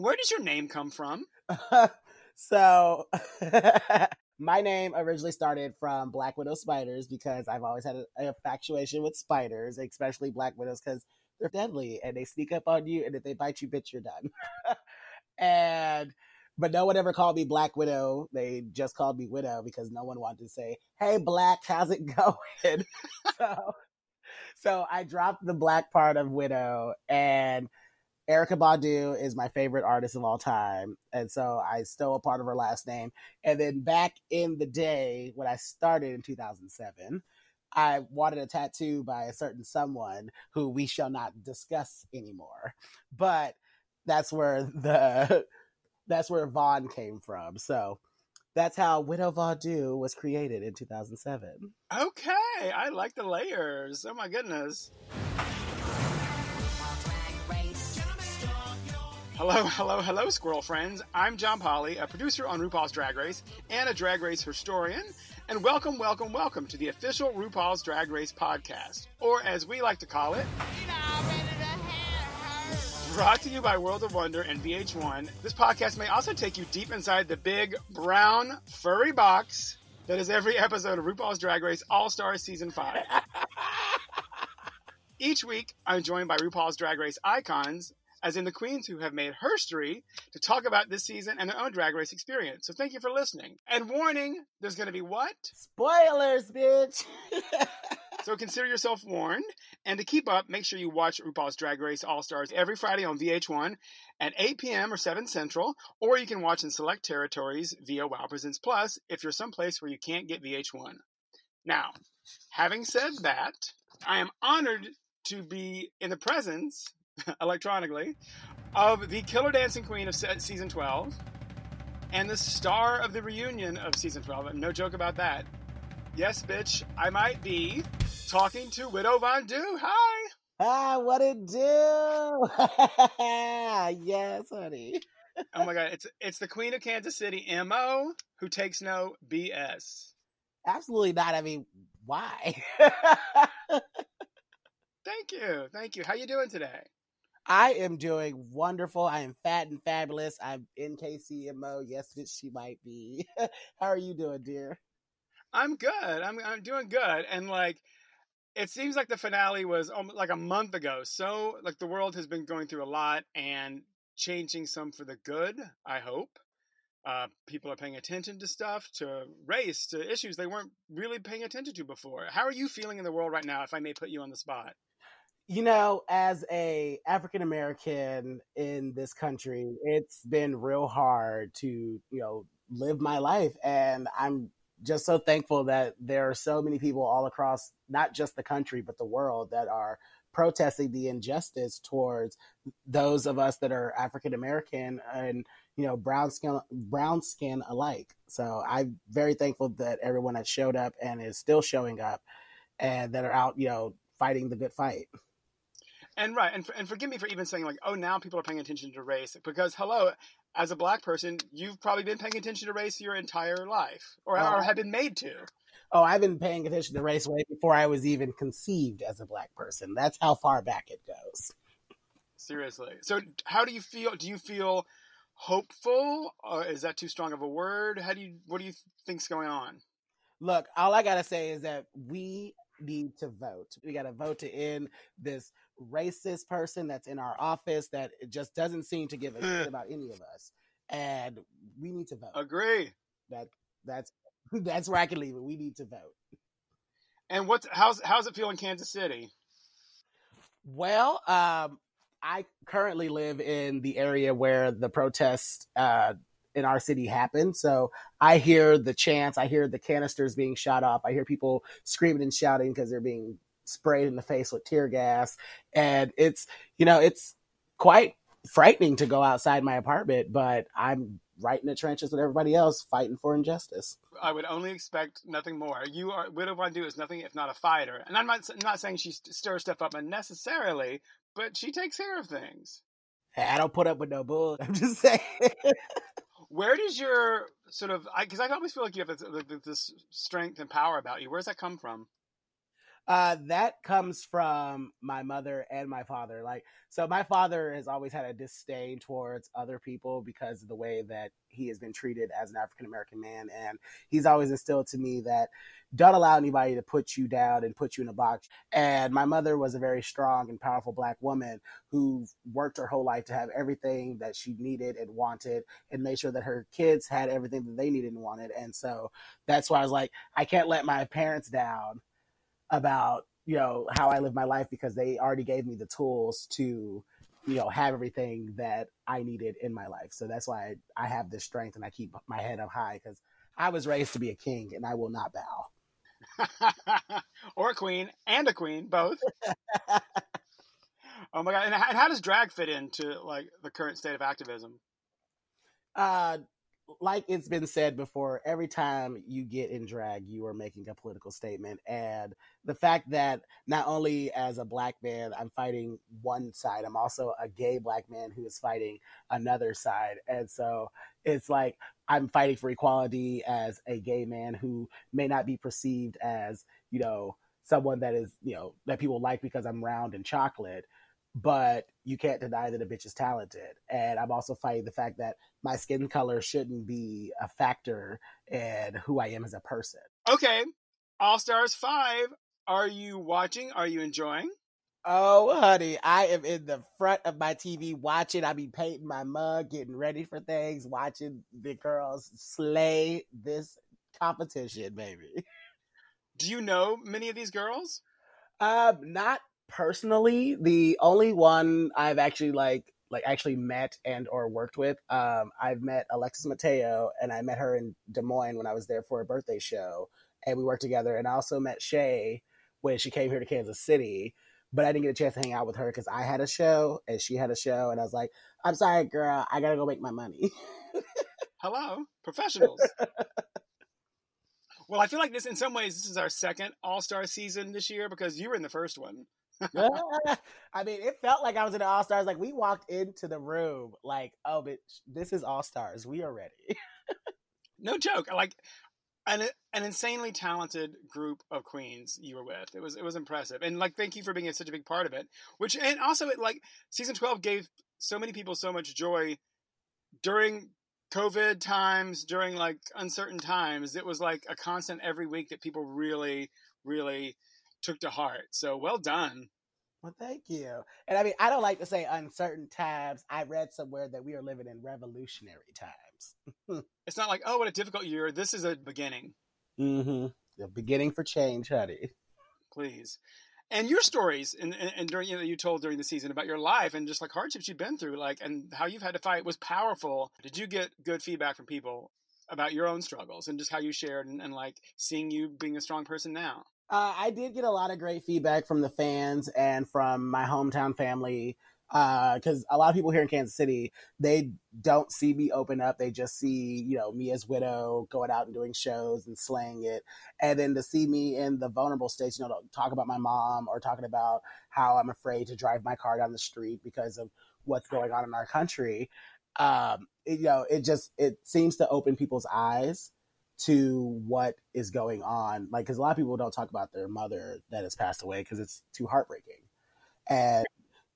Where does your name come from? so, my name originally started from Black Widow spiders because I've always had an infatuation with spiders, especially Black Widows, because they're deadly and they sneak up on you, and if they bite you, bitch, you're done. and but no one ever called me Black Widow. They just called me Widow because no one wanted to say, "Hey, Black, how's it going?" so, so I dropped the Black part of Widow, and Erykah Badu is my favorite artist of all time, and so I stole a part of her last name. And then back in the day when I started in 2007. I wanted a tattoo by a certain someone who we shall not discuss anymore. But that's where the that's where Von came from. So that's how Widow Von'Du was created in 2007. Okay, I like the layers. Oh my goodness. Hello, hello, hello, squirrel friends. I'm John Polly, a producer on RuPaul's Drag Race and a Drag Race historian. And welcome, welcome, welcome to the official RuPaul's Drag Race podcast, or as we like to call it, Brought to you by World of Wonder and VH1, this podcast may also take you deep inside the big, brown, furry box that is every episode of RuPaul's Drag Race All Stars Season 5. Each week, I'm joined by RuPaul's Drag Race icons, as in the queens who have made herstory, to talk about this season and their own Drag Race experience. So thank you for listening. And warning, there's going to be what? Spoilers, bitch! So consider yourself warned. And to keep up, make sure you watch RuPaul's Drag Race All Stars every Friday on VH1 at 8 p.m. or 7 Central, or you can watch in select territories via Wow Presents Plus if you're someplace where you can't get VH1. Now, having said that, I am honored to be in the presence, electronically, of the killer dancing queen of season 12 and the star of the reunion of season 12. No joke about that. Yes, bitch, I might be talking to Widow Von Du. Hi. Ah, what it do? yes, honey. oh my god, it's it's the Queen of Kansas City, Mo, who takes no BS. Absolutely not. I mean, why? thank you, thank you. How you doing today? I am doing wonderful. I am fat and fabulous. I'm in KCMO. Yes, she might be. How are you doing, dear? I'm good. I'm I'm doing good. And like it seems like the finale was like a month ago. So like the world has been going through a lot and changing some for the good, I hope. Uh, people are paying attention to stuff, to race, to issues they weren't really paying attention to before. How are you feeling in the world right now, if I may put you on the spot? You know, as a African American in this country, it's been real hard to, you know, live my life and I'm just so thankful that there are so many people all across not just the country but the world that are protesting the injustice towards those of us that are African American and you know brown skin brown skin alike. So I'm very thankful that everyone has showed up and is still showing up and that are out you know fighting the good fight. And right, and, and forgive me for even saying like, oh, now people are paying attention to race because hello, as a black person, you've probably been paying attention to race your entire life, or, oh. or have been made to. Oh, I've been paying attention to race way before I was even conceived as a black person. That's how far back it goes. Seriously. So, how do you feel? Do you feel hopeful, or is that too strong of a word? How do you? What do you think's going on? Look, all I gotta say is that we need to vote. We got to vote to end this racist person that's in our office that just doesn't seem to give a shit about any of us. And we need to vote. Agree. That that's that's where I can leave it. We need to vote. And what's how's how's it feel in Kansas City? Well, um, I currently live in the area where the protests uh, in our city happen. So I hear the chants, I hear the canisters being shot off, I hear people screaming and shouting because they're being sprayed in the face with tear gas. And it's, you know, it's quite frightening to go outside my apartment, but I'm right in the trenches with everybody else fighting for injustice. I would only expect nothing more. You are Widow Von Du is nothing if not a fighter, and I'm not I'm not saying she stirs stuff up unnecessarily, but she takes care of things. Hey, I don't put up with no bull. I'm just saying. Where does your sort of because I, I, always feel like you have this, this strength and power about you. Where does that come from? Uh, that comes from my mother and my father. Like, so my father has always had a disdain towards other people because of the way that he has been treated as an African American man. And he's always instilled to me that don't allow anybody to put you down and put you in a box. And my mother was a very strong and powerful black woman who worked her whole life to have everything that she needed and wanted and made sure that her kids had everything that they needed and wanted. And so that's why I was like, I can't let my parents down about, you know, how I live my life because they already gave me the tools to you know have everything that I needed in my life. So that's why I, I have this strength and I keep my head up high because I was raised to be a king and I will not bow. or a queen and a queen, both. oh my god! And how, does drag fit into like the current state of activism? Uh, like it's been said before, every time you get in drag, you are making a political statement. And the fact that not only as a black man, I'm fighting one side, I'm also a gay black man who is fighting another side. And so it's like I'm fighting for equality as a gay man who may not be perceived as, you know, someone that is, you know, that people like because I'm round and chocolate but you can't deny that a bitch is talented. And I'm also fighting the fact that my skin color shouldn't be a factor in who I am as a person. Okay. All Stars 5. Are you watching? Are you enjoying? Oh, honey, I am in the front of my TV watching. I be painting my mug, getting ready for things, watching the girls slay this competition, baby. Do you know many of these girls? Um, not personally, the only one I've actually like like actually met and or worked with, um, I've met Alexis Mateo, and I met her in Des Moines when I was there for a birthday show, and we worked together. And I also met Shea when she came here to Kansas City, but I didn't get a chance to hang out with her because I had a show and she had a show, and I was like, "I'm sorry, girl, I gotta go make my money." Hello, professionals. well, I feel like this, in some ways, this is our second All Star season this year because you were in the first one. I mean, it felt like I was in All Stars. Like we walked into the room, like, oh, bitch, this is All Stars. We are ready. no joke. Like an an insanely talented group of queens you were with. It was it was impressive, and like, thank you for being such a big part of it. Which and also, it like season twelve gave so many people so much joy during COVID times, during like uncertain times. It was like a constant every week that people really, really took to heart. So well done. Well, thank you. And I mean, I don't like to say uncertain times. I read somewhere that we are living in revolutionary times. it's not like, oh, what a difficult year. This is a beginning. Mm-hmm. The beginning for change, honey. Please. And your stories and, and, and during you know you told during the season about your life and just like hardships you've been through, like and how you've had to fight was powerful. Did you get good feedback from people about your own struggles and just how you shared and, and like seeing you being a strong person now? Uh, I did get a lot of great feedback from the fans and from my hometown family because uh, a lot of people here in Kansas City they don't see me open up. They just see you know me as widow going out and doing shows and slaying it, and then to see me in the vulnerable states, you know, talk about my mom or talking about how I'm afraid to drive my car down the street because of what's going on in our country. Um, it, you know, it just it seems to open people's eyes to what is going on. Like, because a lot of people don't talk about their mother that has passed away because it's too heartbreaking. And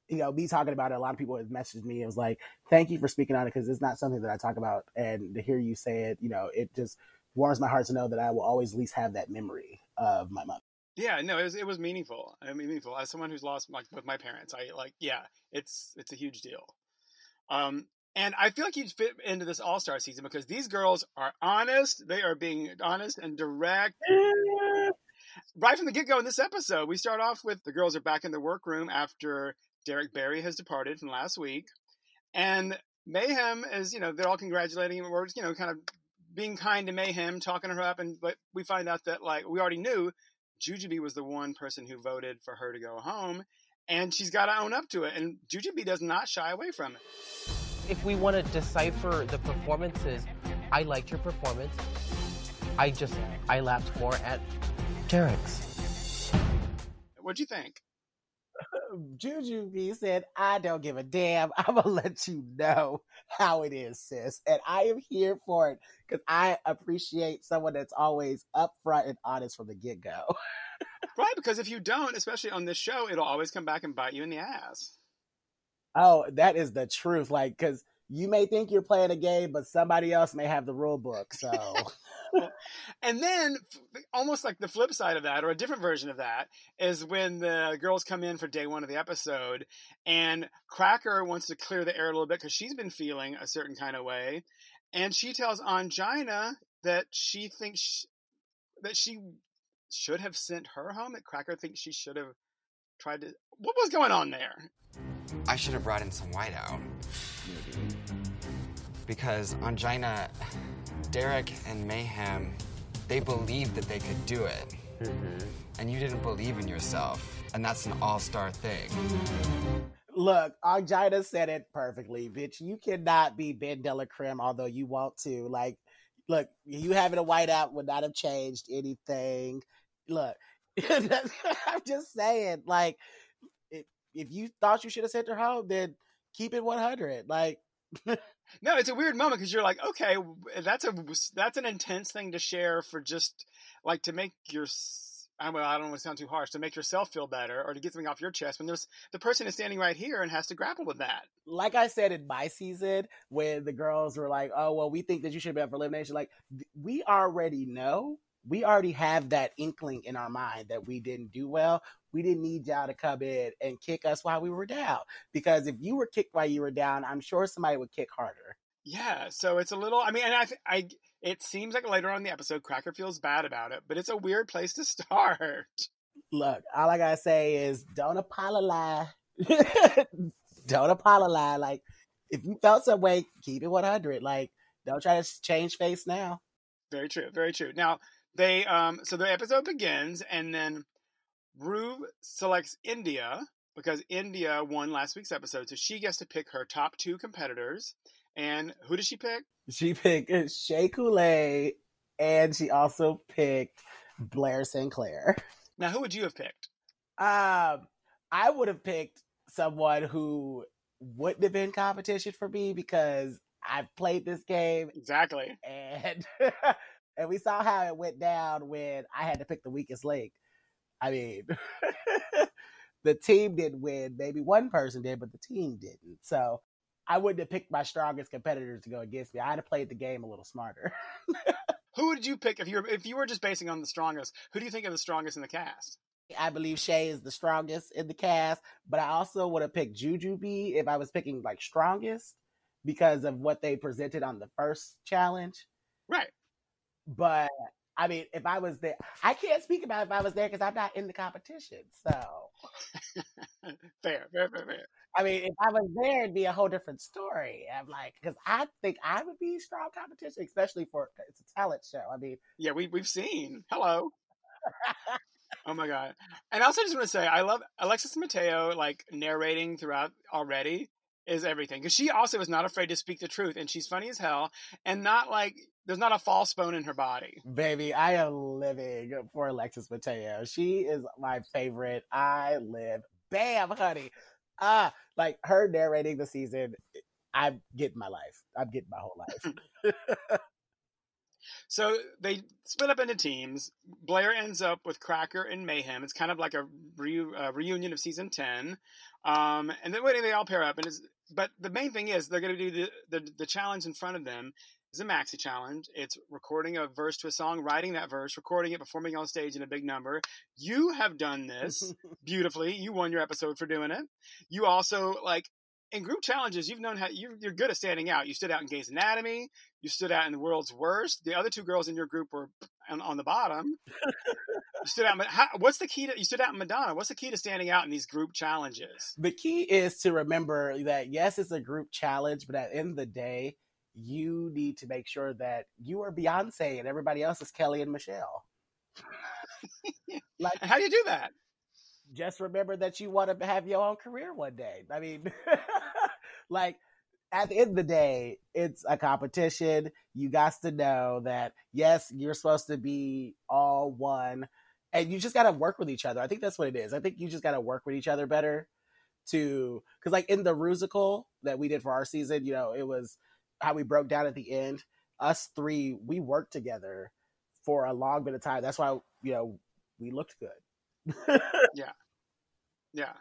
you know, me talking about it, a lot of people have messaged me. It was like, "Thank you for speaking on it," because it's not something that I talk about. And to hear you say it, you know, it just warms my heart to know that I will always at least have that memory of my mother. Yeah, no, it was, it was meaningful. I mean, meaningful as someone who's lost like with my parents. I like, yeah, it's it's a huge deal. Um, and I feel like you fit into this All Star season because these girls are honest. They are being honest and direct. right from the get go in this episode, we start off with the girls are back in the workroom after Derek Barry has departed from last week. And Mayhem is, you know, they're all congratulating him. We're, you know, kind of being kind to Mayhem, talking her up. And but we find out that, like, we already knew Jujubee was the one person who voted for her to go home. And she's got to own up to it. And Jujubee does not shy away from it if we want to decipher the performances, I liked your performance. I just I laughed more at Derek's. What'd you think? Jujubee said, I don't give a damn. I'm gonna let you know how it is, sis. And I am here for it because I appreciate someone that's always upfront and honest from the get go. right, because if you don't, especially on this show, it'll always come back and bite you in the ass. Oh, that is the truth. Like, because you may think you're playing a game, but somebody else may have the rule book. So, and then almost like the flip side of that, or a different version of that, is when the girls come in for day one of the episode, and Cracker wants to clear the air a little bit because she's been feeling a certain kind of way, and she tells Ongina that she thinks she, that she should have sent her home. That Cracker thinks she should have tried to. What was going on there? I should have brought in some whiteout. Because Ongina, Derek and Mayhem, they believed that they could do it. Mm-hmm. And you didn't believe in yourself. And that's an all star thing. Look, Ongina said it perfectly, bitch. You cannot be BenDeLaCreme, although you want to. Like, look, you having a whiteout would not have changed anything. Look, I'm just saying, like, if you thought you should have sent her home, then keep it 100. Like, no, it's a weird moment because you're like, okay, that's a that's an intense thing to share for just like to make your I don't, I don't want to sound too harsh to make yourself feel better or to get something off your chest when there's the person is standing right here and has to grapple with that. Like I said in my season, when the girls were like, "Oh well, we think that you should be up for elimination," like we already know we already have that inkling in our mind that we didn't do well. We didn't need y'all to come in and kick us while we were down. Because if you were kicked while you were down, I'm sure somebody would kick harder. Yeah, so it's a little. I mean, and I, I, it seems like later on in the episode, Cracker feels bad about it, but it's a weird place to start. Look, all I gotta say is, don't apologize. don't apologize. Like, if you felt some way, keep it 100. Like, don't try to change face now. Very true. Very true. Now, they um so the episode begins and then Ru selects India because India won last week's episode, so she gets to pick her top two competitors. And who does she pick? She picked Shea Coulee, and she also picked Blair St. Clair. Now, who would you have picked? Um, I would have picked someone who wouldn't have been competition for me because I've played this game exactly, and and we saw how it went down when I had to pick the weakest link. I mean, the team didn't win. Maybe one person did, but the team didn't. So I wouldn't have picked my strongest competitors to go against me. I'd have played the game a little smarter. who would you pick if you were if you were just basing on the strongest? Who do you think are the strongest in the cast? I believe Shea is the strongest in the cast, but I also would have picked Jujubee if I was picking like strongest because of what they presented on the first challenge. Right. But I mean, if I was there, I can't speak about if I was there because I'm not in the competition. So fair, fair, fair, fair. I mean, if I was there, it'd be a whole different story. I'm like, because I think I would be strong competition, especially for it's a talent show. I mean, yeah, we we've seen. Hello. oh my god! And I also just want to say, I love Alexis Mateo like narrating throughout already is everything because she also is not afraid to speak the truth and she's funny as hell and not like there's not a false bone in her body. Baby, I am living for Alexis Mateo. She is my favorite. I live. Bam, honey. Ah, like her narrating the season. I'm getting my life. I'm getting my whole life. so they split up into teams. Blair ends up with Cracker and Mayhem. It's kind of like a, re- a reunion of season 10. Um, and then wait, they all pair up, and it's but the main thing is they're going to do the, the, the challenge in front of them is a maxi challenge. It's recording a verse to a song, writing that verse, recording it, performing on stage in a big number. You have done this beautifully. You won your episode for doing it. You also like in group challenges, you've known how you're, you're, good at standing out. You stood out in Gay's Anatomy. You stood out in the world's worst. The other two girls in your group were on, on the bottom. you stood out. How, what's the key to? You stood out in Madonna. What's the key to standing out in these group challenges? The key is to remember that yes, it's a group challenge, but at the end of the day, you need to make sure that you are Beyonce and everybody else is Kelly and Michelle. like, how do you do that? just remember that you want to have your own career one day. I mean, like at the end of the day, it's a competition. You got to know that yes, you're supposed to be all one, and you just got to work with each other. I think that's what it is. I think you just got to work with each other better. To because like in the musical that we did for our season, you know, it was how we broke down at the end. Us three, we worked together for a long bit of time. That's why you know we looked good Yeah. Yeah.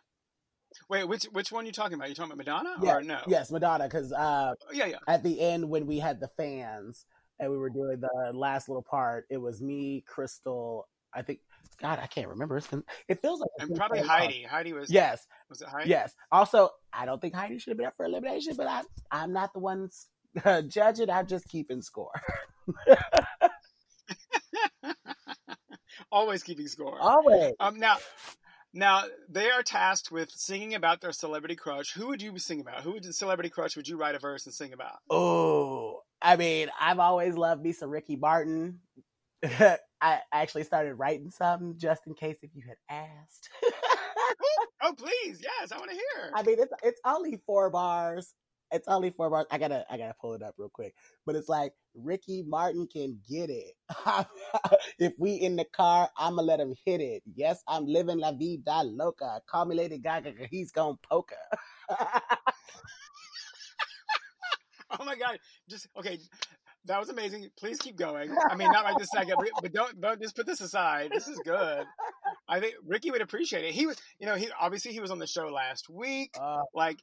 Wait, which which one are you talking about? You talking about Madonna Yeah, or no? Yes, Madonna, because uh, Yeah, yeah. at the end when we had the fans and we were doing the last little part, it was me, Crystal. I think, God, I can't remember. It's been, it feels like And probably long. Heidi. Heidi was. Yes, Was it Heidi? yes. Also, I don't think Heidi should have been up for elimination, but I, I'm not the one uh, it, I'm just keeping score. Always keeping score. Always. Um, now, now they are tasked with singing about their celebrity crush. Who would you sing about? Who would the celebrity crush would you write a verse and sing about? Oh, I mean, I've always loved me some Ricky Martin. I actually started writing something just in case if you had asked. Oh, please, yes, I want to hear. I mean, it's it's only four bars. It's only four bars. I gotta I gotta pull it up real quick. But it's like Ricky Martin can get it. if we in the car, I'ma let him hit it. Yes, I'm living la vida loca. Call me Lady Gaga, He's gonna poker. oh my god, just okay. That was amazing. Please keep going. I mean, not right this second, but- but don't don't just put this aside. This is good. I think Ricky would appreciate it. He was, you know, he obviously he was on the show last week. Uh, Like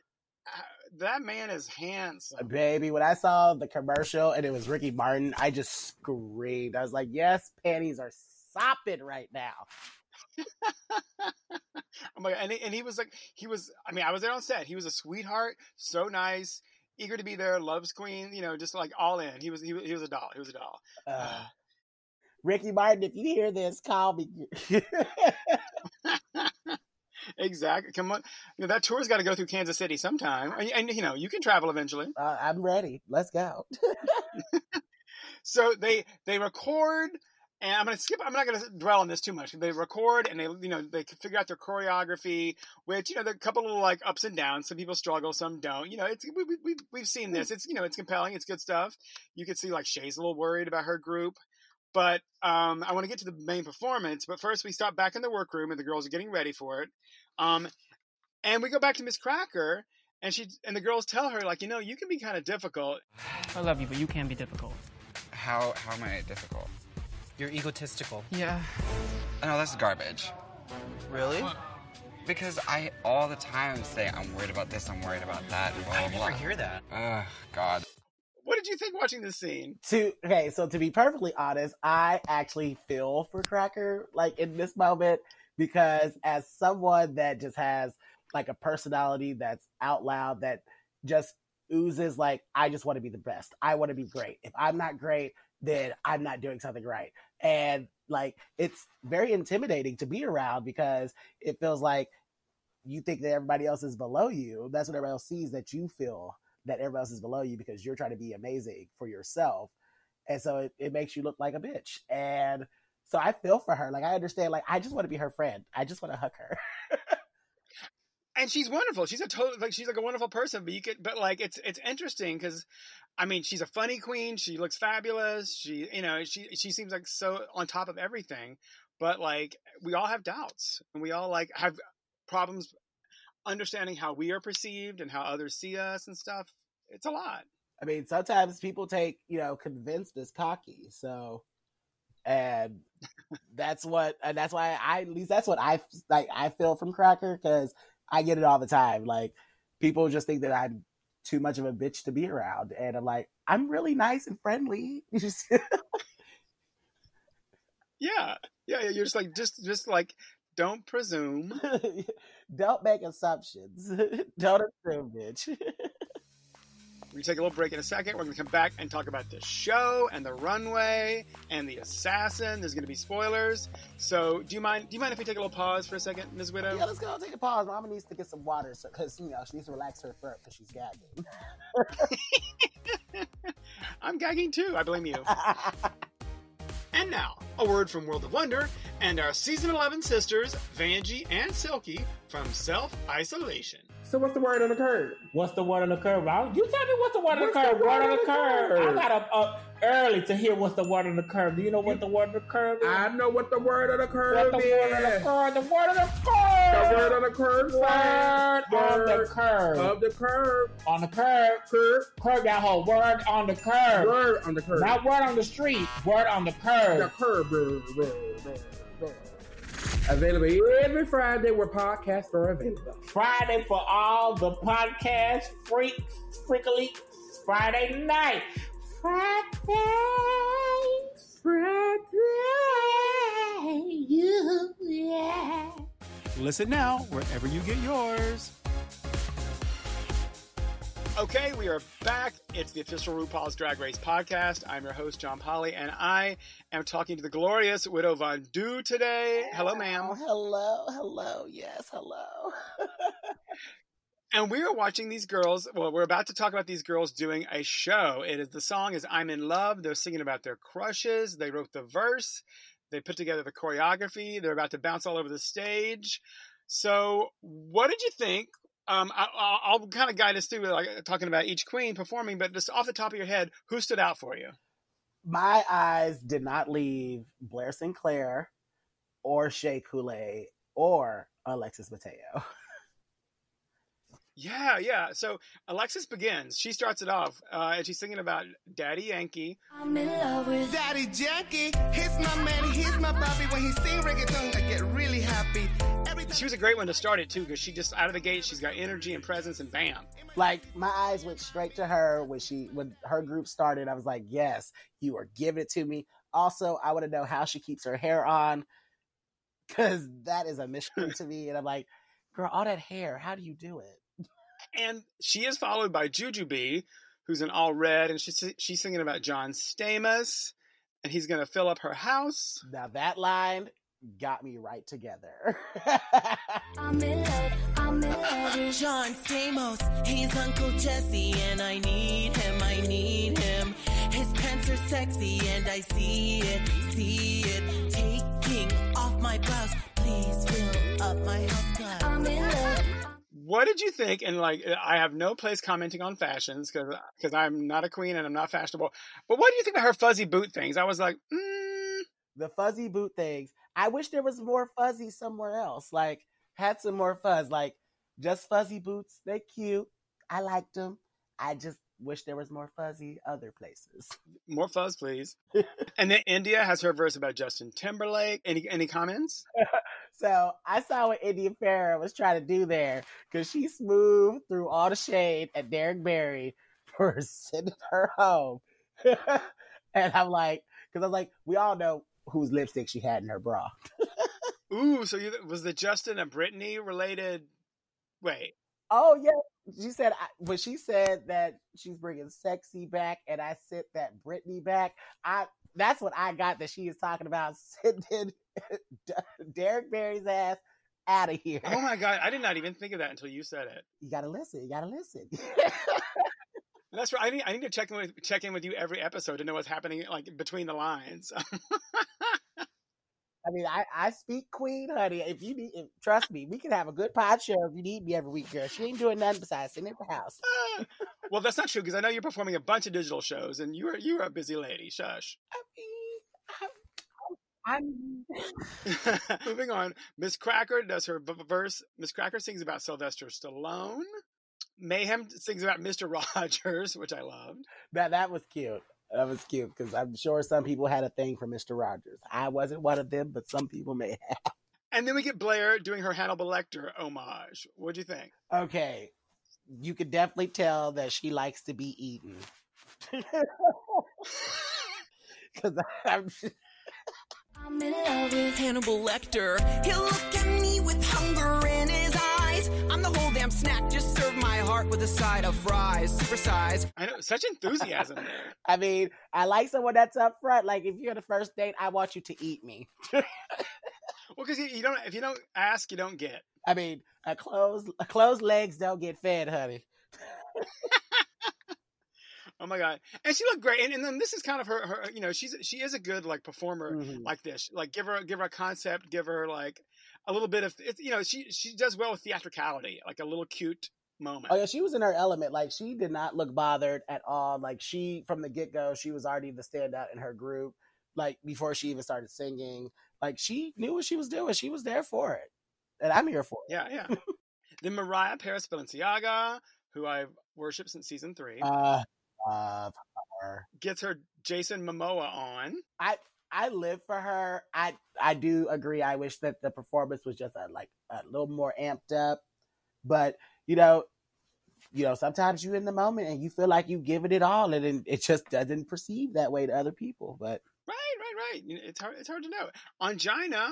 that man is handsome. baby, when I saw the commercial and it was Ricky Martin, I just screamed. I was like, "Yes, panties are sopping right now." Oh my god! And he, and he was like, he was. I mean, I was there on set. He was a sweetheart, so nice, eager to be there, loves Queen. You know, just like all in. He was. He was, he was a doll. He was a doll. Uh, Ricky Martin, if you hear this, call me. exactly. Come on. You know, that tour's got to go through Kansas City sometime, and, and you know, you can travel eventually. uh, I'm ready. Let's go. So they they record, and I'm gonna skip. I'm not gonna dwell on this too much. They record and they you know they figure out their choreography, which you know there are a couple of like ups and downs. Some people struggle, some don't. You know, it's we, we, we've we've seen this. It's you know it's compelling. It's good stuff. You can see like Shea's a little worried about her group. But um, I want to get to the main performance. But first, we stop back in the workroom, and the girls are getting ready for it. Um, and we go back to Miz Cracker, and she and the girls tell her like, you know, you can be kind of difficult. I love you, but you can be difficult. How how am I difficult? You're egotistical. Yeah. No, that's garbage. Really? Because I all the time say I'm worried about this, I'm worried about that. Blah, I never blah. hear that. Ugh, God. What did you think watching this scene? to okay, so to be perfectly honest, I actually feel for Cracker like in this moment because as someone that just has like a personality that's out loud that just oozes like I just want to be the best. I want to be great. If I'm not great, then I'm not doing something right. And like it's very intimidating to be around because it feels like you think that everybody else is below you. That's what everybody else sees that you feel that everybody else is below you because you're trying to be amazing for yourself. And so it, it makes you look like a bitch. And so I feel for her. Like I understand, like I just want to be her friend. I just want to hug her. and she's wonderful. She's a total like she's like a wonderful person. But you could, but like it's it's interesting because, I mean, she's a funny queen. She looks fabulous. She you know she she seems like so on top of everything. But like we all have doubts and we all like have problems understanding how we are perceived and how others see us and stuff. It's a lot. I mean, sometimes people take, you know, convinced as cocky. So, and that's what, and that's why I, at least that's what I like. I feel from Cracker because I get it all the time. Like people just think that I'm too much of a bitch to be around, and I'm like, I'm really nice and friendly. Yeah, yeah. yeah. You're just like just just like don't presume. Don't make assumptions. Don't assume, bitch. We're going to take a little break in a second. We're going to come back and talk about the show and the runway and the assassin. There's going to be spoilers. So, do you mind? Do you mind if we take a little pause for a second, Ms. Widow? yeah, let's go take a pause. Mama needs to get some water because you know she needs to relax her throat because she's gagging. I'm gagging too. I blame you. and now, a word from World of Wonder and our season 11 sisters, Vanjie and Silky, from Self Isolation. So what's the word on the curb? What's the word on the curve? I- You tell me what's the word on the What's the. Word word on the curve. I got up, up early to hear what's the word on the curve. Do you know what the word on the curve is? I know what the word on the what curb the is. word on the curve? The word on the curve. The word on the curb. Word on the Word curve. Of the curb. On the curve. Curb. Curve that whole word on the curve. Word on the curb. Not word on the street. Word on the curb. the curb. Brr, brr, brr, brr. Available every Friday where podcasts are available. Friday for all the podcast freaks, freakily. Friday night. Friday. Friday. You, yeah. Listen now wherever you get yours. Okay, we are back. It's the official RuPaul's Drag Race podcast. I'm your host, John Polly, and I am talking to the glorious Widow Von Du today. Hello, Oh, ma'am. hello, hello, yes, hello. And we are watching these girls. Well, we're about to talk about these girls doing a show. It is the song is "I'm in Love." They're singing about their crushes. They wrote the verse. They put together the choreography. They're about to bounce all over the stage. So, what did you think? Um, I, I'll, I'll kind of guide us through, like talking about each queen performing, but just off the top of your head, who stood out for you? My eyes did not leave Blair St. Clair or Shea Coulee or Alexis Mateo. Yeah, yeah. So Alexis begins. She starts it off, uh, and she's singing about Daddy Yankee. I'm in love with Daddy Yankee, he's my man, he's my puppy. When he sing reggaeton, I get really happy. She was a great one to start it too, because she just out of the gate, she's got energy and presence, and bam. Like my eyes went straight to her when she when her group started. I was like, yes, you are giving it to me. Also, I want to know how she keeps her hair on because that is a mystery to me. And I'm like, girl, all that hair, how do you do it? And she is followed by Jujubee who's in all red, and she's she's singing about John Stamos, and he's gonna fill up her house. Now that line got me right together. I'm in love, I'm in love John Stamos, he's Uncle Jesse, and I need him, I need him. His pants are sexy, and I see it, see it. Taking off my blouse, please fill up my house, God. I'm in love. What did you think? And like, I have no place commenting on fashions because because I'm not a queen and I'm not fashionable. But what do you think about her fuzzy boot things? I was like, mm, the fuzzy boot things. I wish there was more fuzzy somewhere else. Like had some more fuzz. Like just fuzzy boots. They cute. I liked them. I just wish there was more fuzzy other places. more fuzz, please. and then India has her verse about Justin Timberlake. Any any comments? So I saw what India Ferrah was trying to do there because she smoothed through all the shade at Derek Barry for sending her home. and I'm like, because I'm like, we all know whose lipstick she had in her bra. Ooh, so you, was the Justin and Britney related? Wait, Oh yeah, she said I, when she said that she's bringing sexy back, and I sent that Britney back. I that's what I got that she is talking about sending Derek Barry's ass out of here. oh my god, I did not even think of that until you said it. You gotta listen. You gotta listen. That's right. I need I need to check in with check in with you every episode to know what's happening like between the lines. I mean, I, I speak Queen, honey. If you need, if, trust me, we can have a good pod show if you need me every week, girl. She ain't doing nothing besides sitting at the house. well, that's not true because I know you're performing a bunch of digital shows and you're you're a busy lady. Shush. I mean, I'm, I'm Moving on, Miz Cracker does her verse. Miz Cracker sings about Sylvester Stallone. Mayhem sings about Mr. Rogers, which I loved. that that was cute. That was cute because I'm sure some people had a thing for Mister Rogers. I wasn't one of them, but some people may have. And then we get Blair doing her Hannibal Lecter homage. What'd you think? Okay, you could definitely tell that she likes to be eaten. Because I'm, I'm in love with Hannibal Lecter, he'll look at me with hunger in his eyes. I'm the whole damn snack, just serve my heart with a side of fries, supersize. I know such enthusiasm there. I mean, I like someone that's up front. Like if you're the first date, I want you to eat me. Well, because you, you don't if you don't ask, you don't get. I mean, a closed a closed legs don't get fed, honey. Oh my god! And she looked great. And, and then this is kind of her, her. You know, she's she is a good like performer Mhm. like this. Like give her give her a concept, give her like a little bit of it's you know she she does well with theatricality, like a little cute moment. Oh yeah, she was in her element. Like she did not look bothered at all. Like she from the get go, she was already the standout in her group. Like before she even started singing, like she knew what she was doing. She was there for it, and I'm here for it. Yeah, yeah. then Mariah Paris Balenciaga, who I've worshipped since season three, Uh, love her. gets her Jason Momoa on. I I live for her. I I do agree. I wish that the performance was just a, like a little more amped up. But you know, you know, sometimes you're in the moment and you feel like you've given it all, and it just doesn't perceive that way to other people. But Right, right, right. It's hard. It's hard to know. Ongina,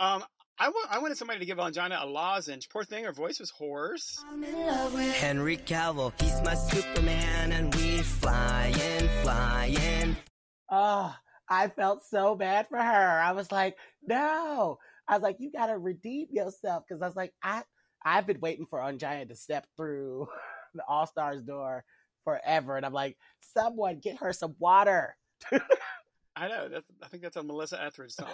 um, I wa- I wanted somebody to give Ongina a lozenge. Poor thing, her voice was hoarse. I'm in love with Henry Cavill, he's my Superman, and we flying, flying. oh, I felt so bad for her. I was like, no. I was like, you gotta redeem yourself because I was like, I I've been waiting for Ongina to step through the All Stars door forever, and I'm like, someone get her some water. I know. That's, I think that's a Melissa Etheridge song.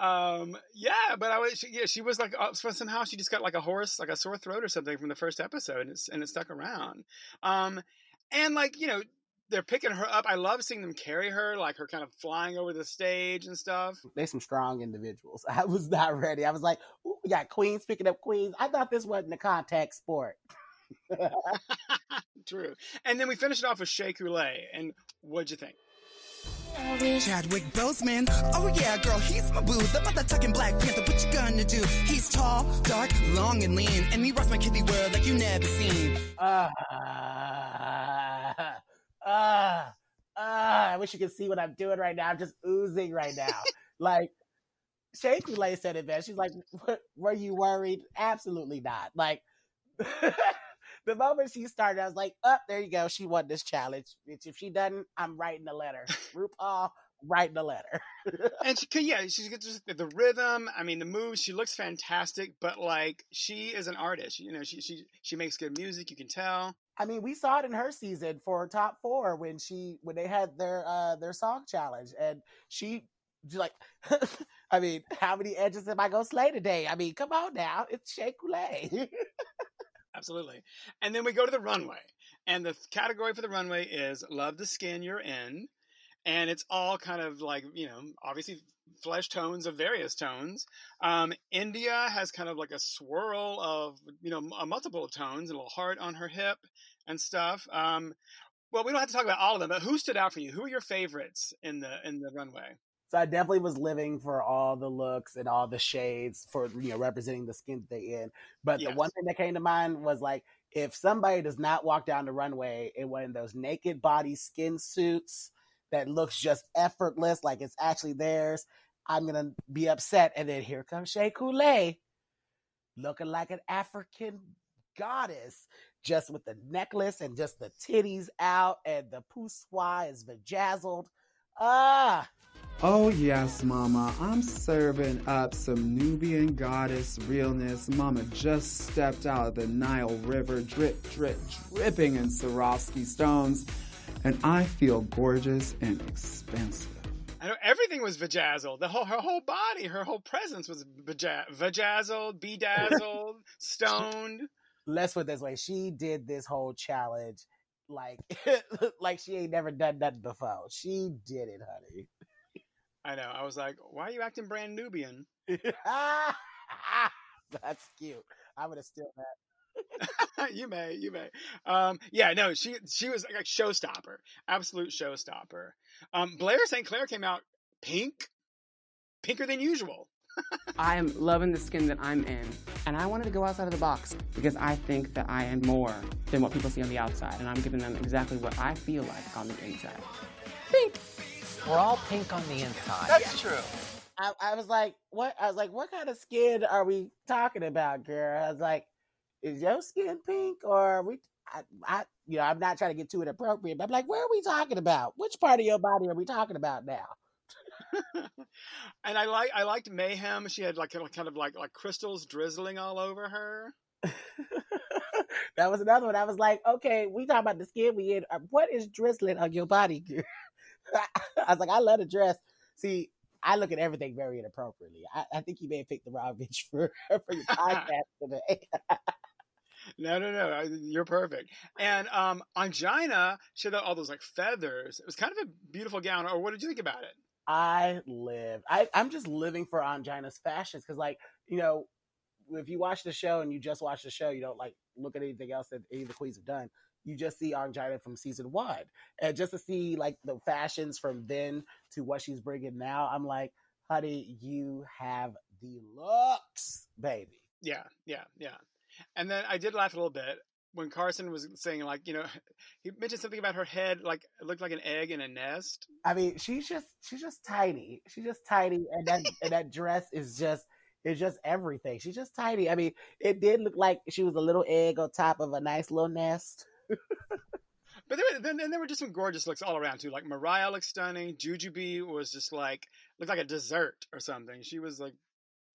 um, yeah, but I was. She, yeah, she was like uh, somehow she just got like a horse, like a sore throat or something from the first episode, and, and it stuck around. Um, and like you know, they're picking her up. I love seeing them carry her, like her kind of flying over the stage and stuff. they some strong individuals. I was not ready. I was like, Ooh, we got queens picking up queens. I thought this wasn't a contact sport. True. And then we finished it off with Shea Coulee. And what'd you think? Chadwick Boseman, oh yeah, girl, he's my boo. The mother-tucking Black Panther, what you gonna do? He's tall, dark, long, and lean, and he rocks my kitty world like you never seen. Ah, ah, ah. I wish you could see what I'm doing right now. I'm just oozing right now. like, Coulee said it best. She's like, "What- were you worried? Absolutely not. Like, the moment she started, I was like, up, there you go. She won this challenge. If she doesn't, I'm writing a letter. RuPaul, writing a letter. and she, yeah, she's got just the rhythm. I mean, the moves. She looks fantastic, but like she is an artist. You know, she she she makes good music. You can tell. I mean, we saw it in her season for top four when she when they had their uh their song challenge, and she like, I mean, how many edges am I gonna slay today? I mean, come on now, it's Shea Coulee. Absolutely. And then we go to the runway, and the category for the runway is "Love the Skin You're In," and it's all kind of like you know, obviously flesh tones of various tones. Um, India has kind of like a swirl of you know a multiple of tones, a little heart on her hip and stuff. Um, well, we don't have to talk about all of them, but who stood out for you? Who are your favorites in the in the runway? so I definitely was living for all the looks and all the shades for you know representing the skin that they in. But the one thing that came to mind was like if somebody does not walk down the runway in one of those naked body skin suits that looks just effortless, like it's actually theirs, I'm gonna be upset. And then here comes Shea Coulee, looking like an African goddess, just with the necklace and just the titties out, and the poussoir is vajazzled. Ah, Oh, yes, Mama. I'm serving up some Nubian goddess realness. Mama just stepped out of the Nile River, drip, drip, dripping in Swarovski stones. And I feel gorgeous and expensive. I know everything was vajazzled. The whole her whole body, her whole presence was vaja- vajazzled, bedazzled, stoned. let's put it this way: she did this whole challenge like like she ain't never done nothing before. She did it, honey. I know. I was like, why are you acting brand Nubian? That's cute. I'm gonna steal that. you may, you may. Um, yeah, no, she she was like a showstopper, absolute showstopper. Um, Blair St. Clair came out pink, pinker than usual. I am loving the skin that I'm in, and I wanted to go outside of the box because I think that I am more than what people see on the outside, and I'm giving them exactly what I feel like on the inside. Pink. We're all pink on the inside. That's true. I, I was like, what? I was like, what kind of skin are we talking about, girl? I was like, is your skin pink or we? I, I, you know, I'm not trying to get too inappropriate, but I'm like, where are we talking about? Which part of your body are we talking about now? and I like I liked Mayhem. She had like kind of- kind of like like crystals drizzling all over her. that was another one. I was like, okay, we talking about the skin we in. Uh, What is drizzling on your body, girl? I was like, I love the dress. See, I look at everything very inappropriately. I, I think you may have picked the wrong bitch for for your podcast today. No, no, no. I- You're perfect. And um, Ongina, she had all those like feathers. It was kind of a beautiful gown. Or what did you think about it? I live. I, I'm just living for Ongina's fashions because, like, you know, if you watch the show and you just watch the show, you don't like look at anything else that any of the queens have done. you just see Angina from season one, and just to see like the fashions from then to what she's bringing now, I'm like, honey, you have the looks, baby. Yeah, yeah, yeah. And then I did laugh a little bit when Carson was saying like, you know, he mentioned something about her head like it looked like an egg in a nest. I mean, she's just she's just tiny. She's just tiny, and that and that dress is just is just everything. She's just tiny. I mean, it did look like she was a little egg on top of a nice little nest. But there, then, then there were just some gorgeous looks all around too. Like Mariah looked stunning. Jujubee was just like looked like a dessert or something. She was like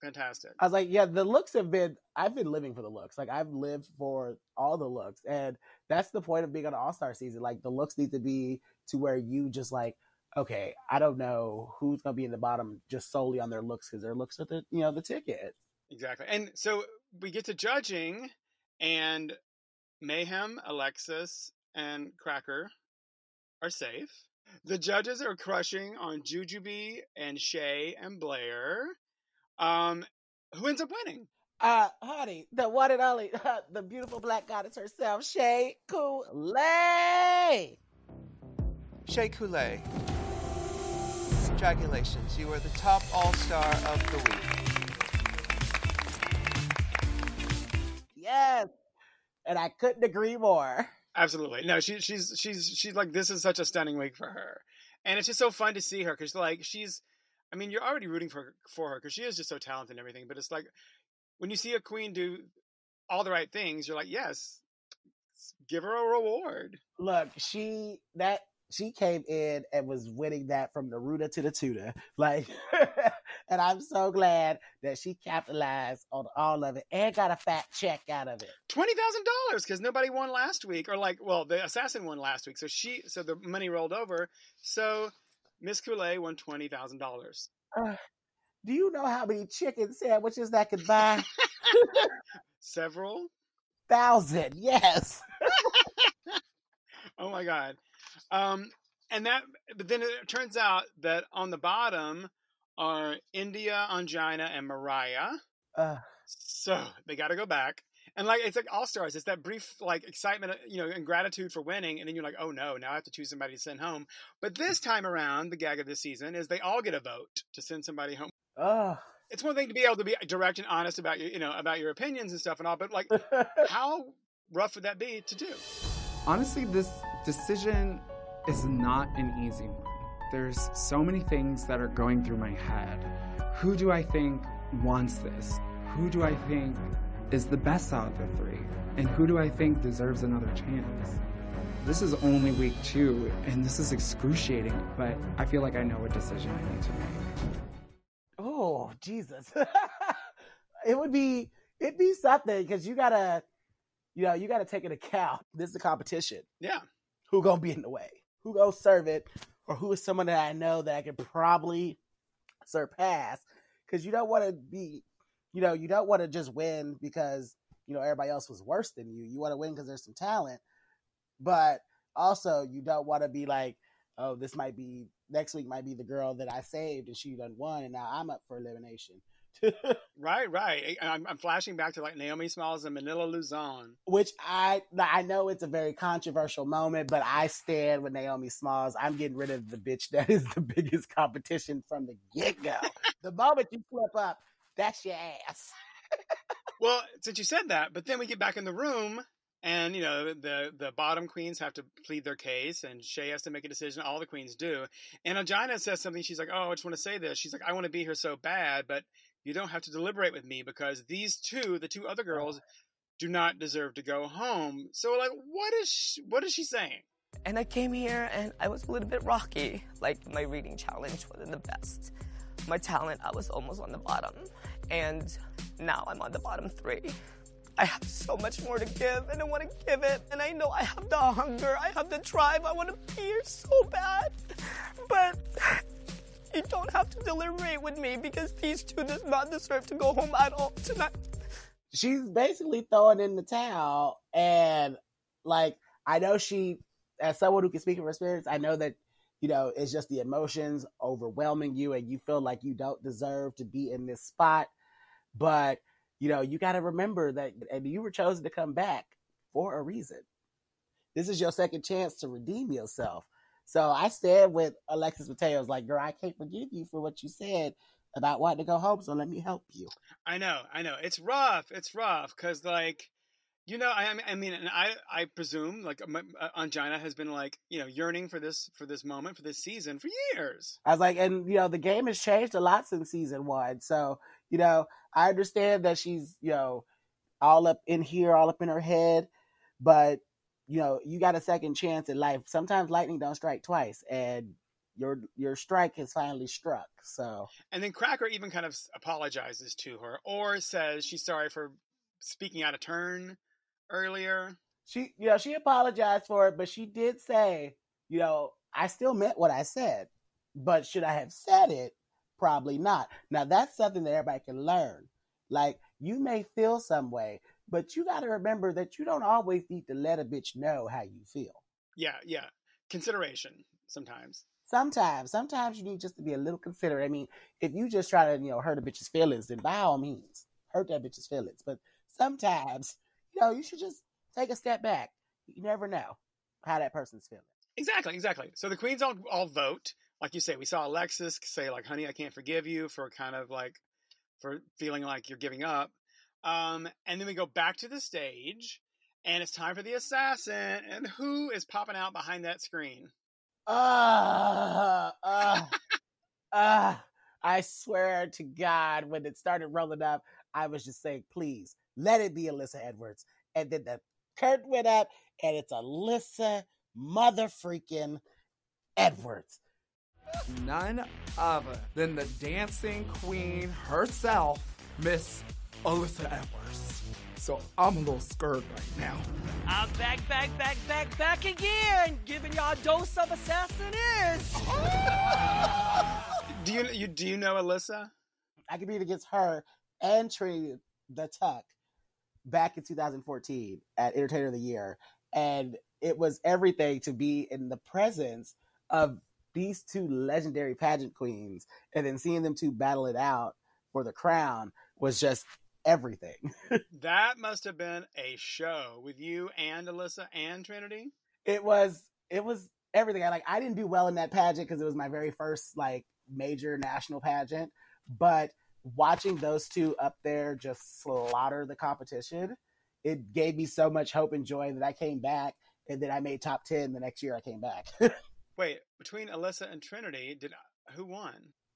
fantastic. I was like, yeah, the looks have been. I've been living for the looks. Like I've lived for all the looks, and that's the point of being on All Star season. Like the looks need to be to where you just like, okay, I don't know who's gonna be in the bottom just solely on their looks because their looks are the you know the ticket. Exactly. And so we get to judging, and Mayhem, Alexis, and Cracker are safe. The judges are crushing on Jujubee and Shea and Blair. Um, who ends up winning? Uh, honey, the one and only, the beautiful black goddess herself, Shea Coulee. Shea Coulee. Congratulations, you are the top All Star of the week. Yes, and I couldn't agree more. Absolutely. No, she, she's she's she's like this is such a stunning week for her, and it's just so fun to see her because like she's, I mean, you're already rooting for for her because she is just so talented and everything. But it's like when you see a queen do all the right things, you're like, yes, give her a reward. Look, she that she came in and was winning that from the rooter to the tutor, like, and I'm so glad that she capitalized on all of it and got a fat check out of it. Twenty thousand dollars because nobody won last week, or like, well, the assassin won last week, so she, so the money rolled over. So Miss Coulee won twenty thousand dollars. Uh, do you know how many chicken sandwiches that could buy? Several thousand, yes. oh my god. Um, and that, but then it turns out that on the bottom are India, Ongina, and Mariah. Uh, so they got to go back. And like it's like all stars, it's that brief like excitement, you know, and gratitude for winning, and then you're like, oh no, now I have to choose somebody to send home. But this time around, the gag of this season is they all get a vote to send somebody home. uh, It's one thing to be able to be direct and honest about your, you know, about your opinions and stuff and all, but like, how rough would that be to do? Honestly, this decision is not an easy one. There's so many things that are going through my head. Who do I think wants this? Who do I think is the best out of the three? And who do I think deserves another chance? This is only week two, and this is excruciating, but I feel like I know what decision I need to make. Oh, Jesus. it would be it'd be something because you gotta you know, you gotta take into account this is a competition. Yeah. Who gonna be in the way? Who gonna serve it? Or who is someone that I know that I could probably surpass? Because you don't want to be, you know, you don't want to just win because you know everybody else was worse than you. You want to win because there's some talent, but also you don't want to be like, oh, this might be next week might be the girl that I saved and she done won, and now I'm up for elimination. right, right. I'm, I'm, flashing back to like Naomi Smalls and Manila Luzon, which I I know it's a very controversial moment, but I stand with Naomi Smalls. I'm getting rid of the bitch that is the biggest competition from the get go. the moment you flip up, that's your ass. well, since you said that, but then we get back in the room. And you know the the bottom queens have to plead their case, and Shea has to make a decision. All the queens do. And Ongina says something. She's like, "Oh, I just want to say this." She's like, "I want to be here so bad, but you don't have to deliberate with me because these two, the two other girls, do not deserve to go home. So like what is she, what is she saying? And I came here and I was a little bit rocky. Like my reading challenge wasn't the best. My talent, I was almost on the bottom. And now I'm on the bottom 3. I have so much more to give and I want to give it. And I know I have the hunger, I have the drive, I want to be here so bad. But you don't have to deliberate with me because these two does not deserve to go home at all tonight. She's basically throwing in the towel, and like I know she, as someone who can speak from experience, I know that you know it's just the emotions overwhelming you, and you feel like you don't deserve to be in this spot. But you know you got to remember that, and you were chosen to come back for a reason. this is your second chance to redeem yourself. So I said with Alexis Mateos, like, girl, I can't forgive you for what you said about wanting to go home. So let me help you. I know, I know. It's rough. It's rough because, like, you know, I, I mean, and I, I presume, like, my, uh, Ongina has been like, you know, yearning for this, for this moment, for this season for years. I was like, and you know, the game has changed a lot since season one. So you know, I understand that she's you know all up in here, all up in her head, but you know, you got a second chance in life. Sometimes lightning don't strike twice, and your your strike has finally struck. So And then Cracker even kind of apologizes to her or says she's sorry for speaking out of turn earlier. she, you know, she apologized for it, but she did say, you know, I still meant what I said, but should I have said it? Probably not. Now that's something that everybody can learn. Like you may feel some way, but you got to remember that you don't always need to let a bitch know how you feel. Yeah, yeah. Consideration sometimes. Sometimes, sometimes you need just to be a little considerate. I mean, if you just try to, you know, hurt a bitch's feelings, then by all means, hurt that bitch's feelings. But sometimes, you know, you should just take a step back. You never know how that person's feeling. Exactly, exactly. So the queens all all vote. Like you say, we saw Alexis say like, "Honey, I can't forgive you for kind of like for feeling like you're giving up." Um, and then we go back to the stage, and it's time for the assassin. And who is popping out behind that screen? Ah, ah, ah. I swear to God, when it started rolling up, I was just saying, please let it be Alyssa Edwards. And then the curtain went up, and it's Alyssa mother freaking Edwards. None other than the dancing queen herself, Miss Alyssa Edwards. So I'm a little scared right now. I'm back, back, back, back, back again, giving y'all a dose of assassin is. Do you you do you know Alyssa? I competed against her and Trinity the Tuck back in 2014 at Entertainer of the Year. And it was everything to be in the presence of these two legendary pageant queens. And then seeing them two battle it out for the crown was just everything. That must have been a show with you and Alyssa and Trinity. it was it was everything. I like I didn't do well in that pageant because it was my very first like major national pageant, but watching those two up there just slaughter the competition, it gave me so much hope and joy that I came back and then I made top 10 the next year I came back. Wait, between Alyssa and Trinity, did who won?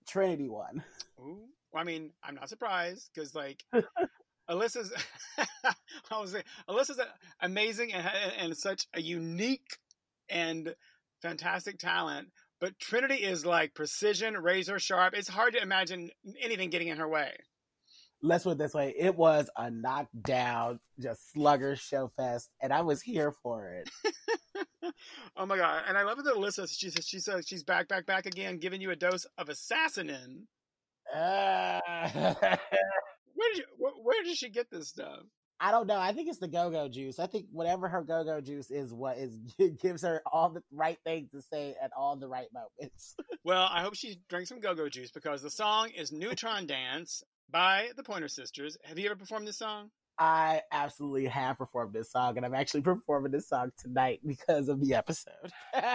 Trinity won. Ooh. Well, I mean, I'm not surprised because like Alyssa's, I was saying, Alyssa's amazing and, and such a unique and fantastic talent. But Trinity is like precision, razor sharp. It's hard to imagine anything getting in her way. Let's put it this way. It was a knockdown, just slugger show fest, and I was here for it. Oh my god! And I love that Alyssa. She says she says she's back, back, back again, giving you a dose of assassinin. Uh, Where did you, where, where did she get this stuff? I don't know. I think it's the go-go juice. I think whatever her go-go juice is, what is gives her all the right things to say at all the right moments. Well, I hope she drinks some go-go juice because the song is "Neutron Dance" by the Pointer Sisters. Have you ever performed this song? I absolutely have performed this song, and I'm actually performing this song tonight because of the episode.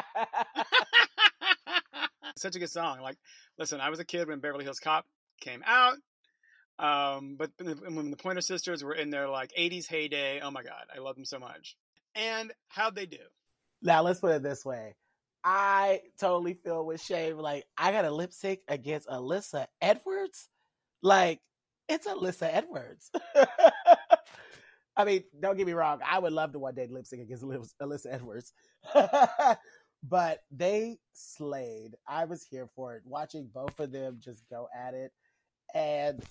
Such a good song. Like, listen, I was a kid when Beverly Hills Cop came out. Um, but when the Pointer Sisters were in their like 80s heyday, oh my god, I love them so much. And how'd they do? now, let's put it this way. I totally feel with shame. Like, I got a lip sync against Alyssa Edwards. Like, it's Alyssa Edwards. I mean, don't get me wrong. I would love to one day lip sync against Alyssa Edwards. but they slayed. I was here for it, watching both of them just go at it. And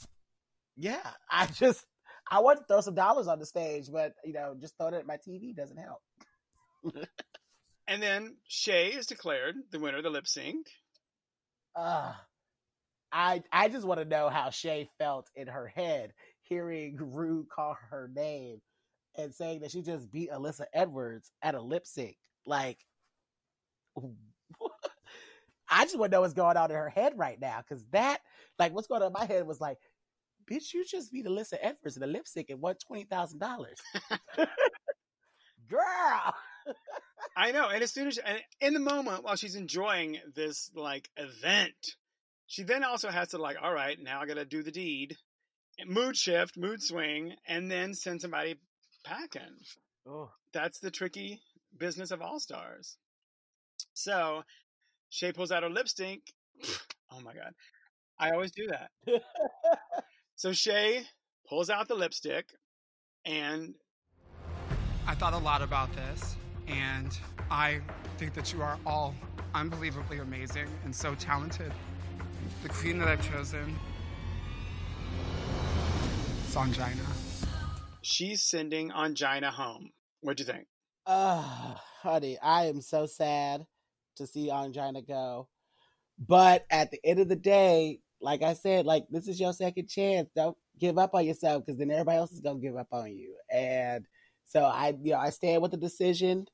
yeah, I just, I want to throw some dollars on the stage, but, you know, just throwing it at my TV doesn't help. And then Shea is declared the winner of the lip sync. Uh, I I just want to know how Shea felt in her head hearing Ru call her name and saying that she just beat Alyssa Edwards at a lip sync. Like, I just want to know what's going on in her head right now because that, like, what's going on in my head was like, bitch, you just beat Alyssa Edwards in a lip sync and won twenty thousand dollars, girl. I know. And as soon as and in the moment while she's enjoying this like event, she then also has to like, all right, now I got to do the deed, mood shift, mood swing, and then send somebody packing. Oh. That's the tricky business of all stars. So Shea pulls out her lipstick. Oh my god, I always do that. so Shea pulls out the lipstick, and I thought a lot about this, and I think that you are all unbelievably amazing and so talented. The queen that I've chosen is Ongina. she's sending Ongina home. What'd you think? Oh, honey, I am so sad to see Ongina go. But at the end of the day, like I said, like this is your second chance. Don't give up on yourself because then everybody else is gonna give up on you. And so I, you know, I stand with the decision,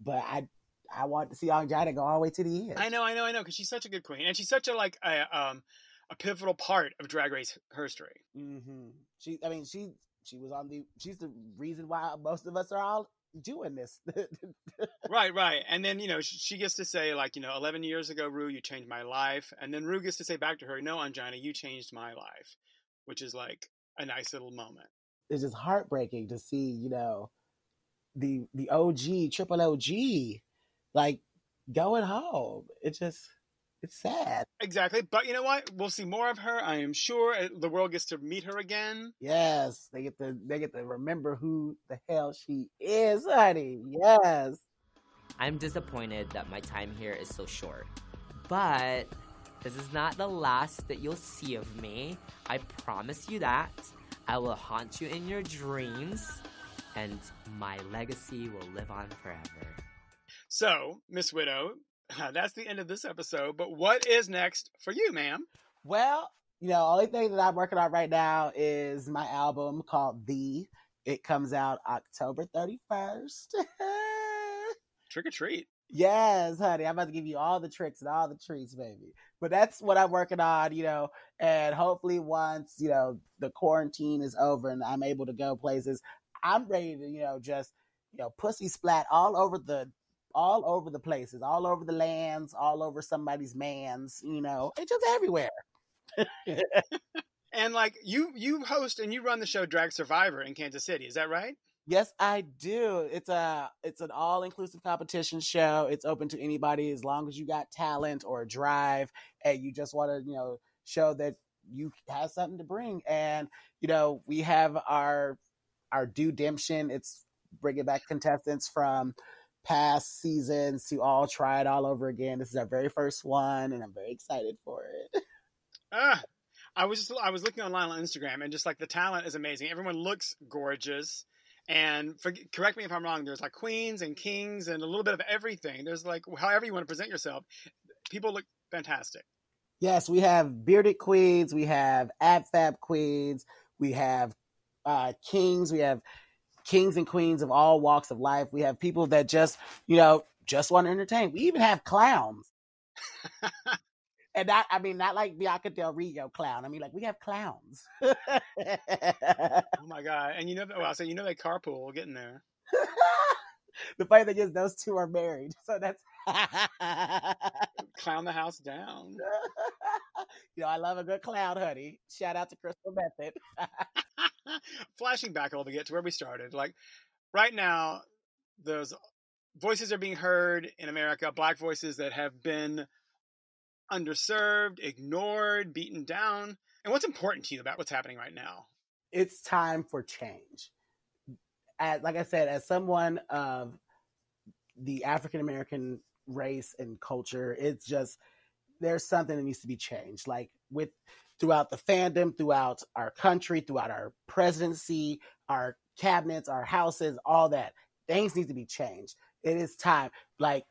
but I, I want to see Ongina go all the way to the end. I know, I know, I know, because she's such a good queen, and she's such a like a um a pivotal part of Drag Race history. hmm She, I mean, she, she was on the. She's the reason why most of us are all doing this. right, right. And then, you know, she gets to say, like, you know, 11 years ago, Ru, you changed my life. And then Ru gets to say back to her, no, Ongina, you changed my life, which is like a nice little moment. it's just heartbreaking to see, you know, the the OG, triple OG, like going home. It just it's sad. Exactly. But you know what? We'll see more of her. I am sure the world gets to meet her again. Yes, they get to they get to remember who the hell she is, honey. Yes. I'm disappointed that my time here is so short. But this is not the last that you'll see of me. I promise you that. I will haunt you in your dreams, and my legacy will live on forever. So, Miss Widow, that's the end of this episode. But what is next for you, ma'am? Well, you know, only thing that I'm working on right now is my album called The. It comes out October 31st. Trick or treat. Yes, honey. I'm about to give you all the tricks and all the treats, baby. But that's what I'm working on, you know. And hopefully, once you know the quarantine is over and I'm able to go places, I'm ready to, you know, just you know, pussy splat all over the, all over the places, all over the lands, all over somebody's man's, you know, it's just everywhere. And like you, you host and you run the show Drag Survivor in Kansas City. Is that right? Yes, I do. It's a it's an all inclusive competition show. It's open to anybody as long as you got talent or drive and you just want to, you know, show that you have something to bring. And you know, we have our our due demption. It's bringing back contestants from past seasons to all try it all over again. This is our very first one, and I'm very excited for it. Ah, I was just I was looking online on Instagram and just like the talent is amazing. Everyone looks gorgeous. And for, correct me if I'm wrong. There's like queens and kings and a little bit of everything. There's like however you want to present yourself. People look fantastic. Yes, we have bearded queens, we have ab fab queens, we have uh, kings, we have kings and queens of all walks of life. We have people that just, you know, just want to entertain. We even have clowns. and not, I mean, not like Bianca Del Rio clown. I mean, like we have clowns. Oh my god! And you know, oh, well, so you know they carpool getting there. the funny thing is, those two are married, so that's Clown the house down. you know, I love a good clown, honey. Shout out to Crystal Methyd. Flashing back a little bit to where we started, like right now, those voices are being heard in America. Black voices that have been underserved, ignored, beaten down. And what's important to you about what's happening right now? it's time for change. As, like I said, as someone of the African American race and culture, it's just there's something that needs to be changed. Like with throughout the fandom, throughout our country, throughout our presidency, our cabinets, our houses, all that things need to be changed. It is time. Like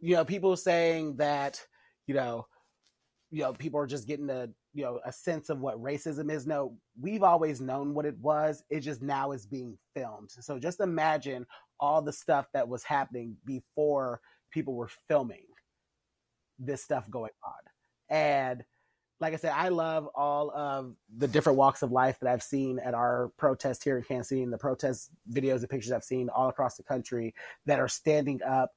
you know, people saying that you know, you know, people are just getting a you know a sense of what racism is. No, we've always known what it was. It just now is being filmed. So just imagine all the stuff that was happening before people were filming this stuff going on. And like I said, I love all of the different walks of life that I've seen at our protest here in Kansas City and the protest videos and pictures I've seen all across the country that are standing up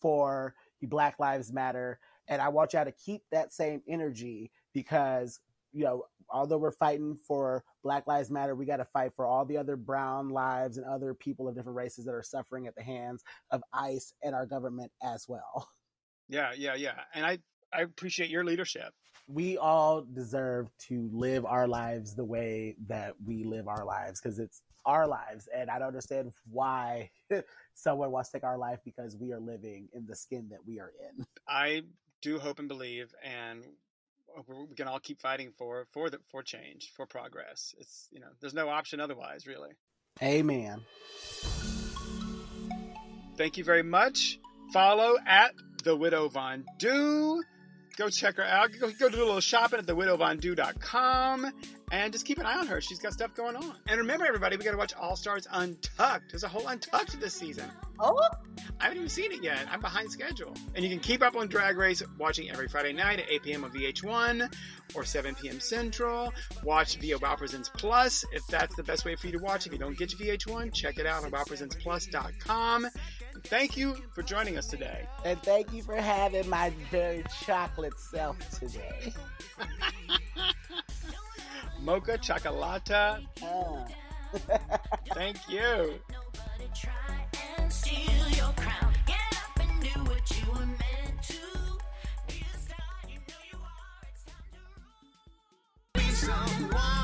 for Black Lives Matter. And I want y'all to keep that same energy because, you know, although we're fighting for Black Lives Matter, we got to fight for all the other brown lives and other people of different races that are suffering at the hands of ICE and our government as well. Yeah, yeah, yeah. And I, I appreciate your leadership. We all deserve to live our lives the way that we live our lives because it's our lives. And I don't understand why someone wants to take our life because we are living in the skin that we are in. I do hope and believe, and we can all keep fighting for for the for change, for progress. It's you know, there's no option otherwise, really. Amen. Thank you very much. Follow at the Widow Von Du. Go check her out. Go, go do a little shopping at thewidowvondu.com and just keep an eye on her. She's got stuff going on. And remember, everybody, we got to watch All Stars Untucked. There's a whole Untucked this season. Oh? I haven't even seen it yet. I'm behind schedule. And you can keep up on Drag Race watching every Friday night at 8 p.m. on VH1 or 7 p.m. Central. Watch via Wow Presents Plus if that's the best way for you to watch. If you don't get your VH1, check it out on wowpresentsplus.com. Thank you for joining us today. And thank you for having my very chocolate self today. Mocha Chocolata. Oh. thank you. someone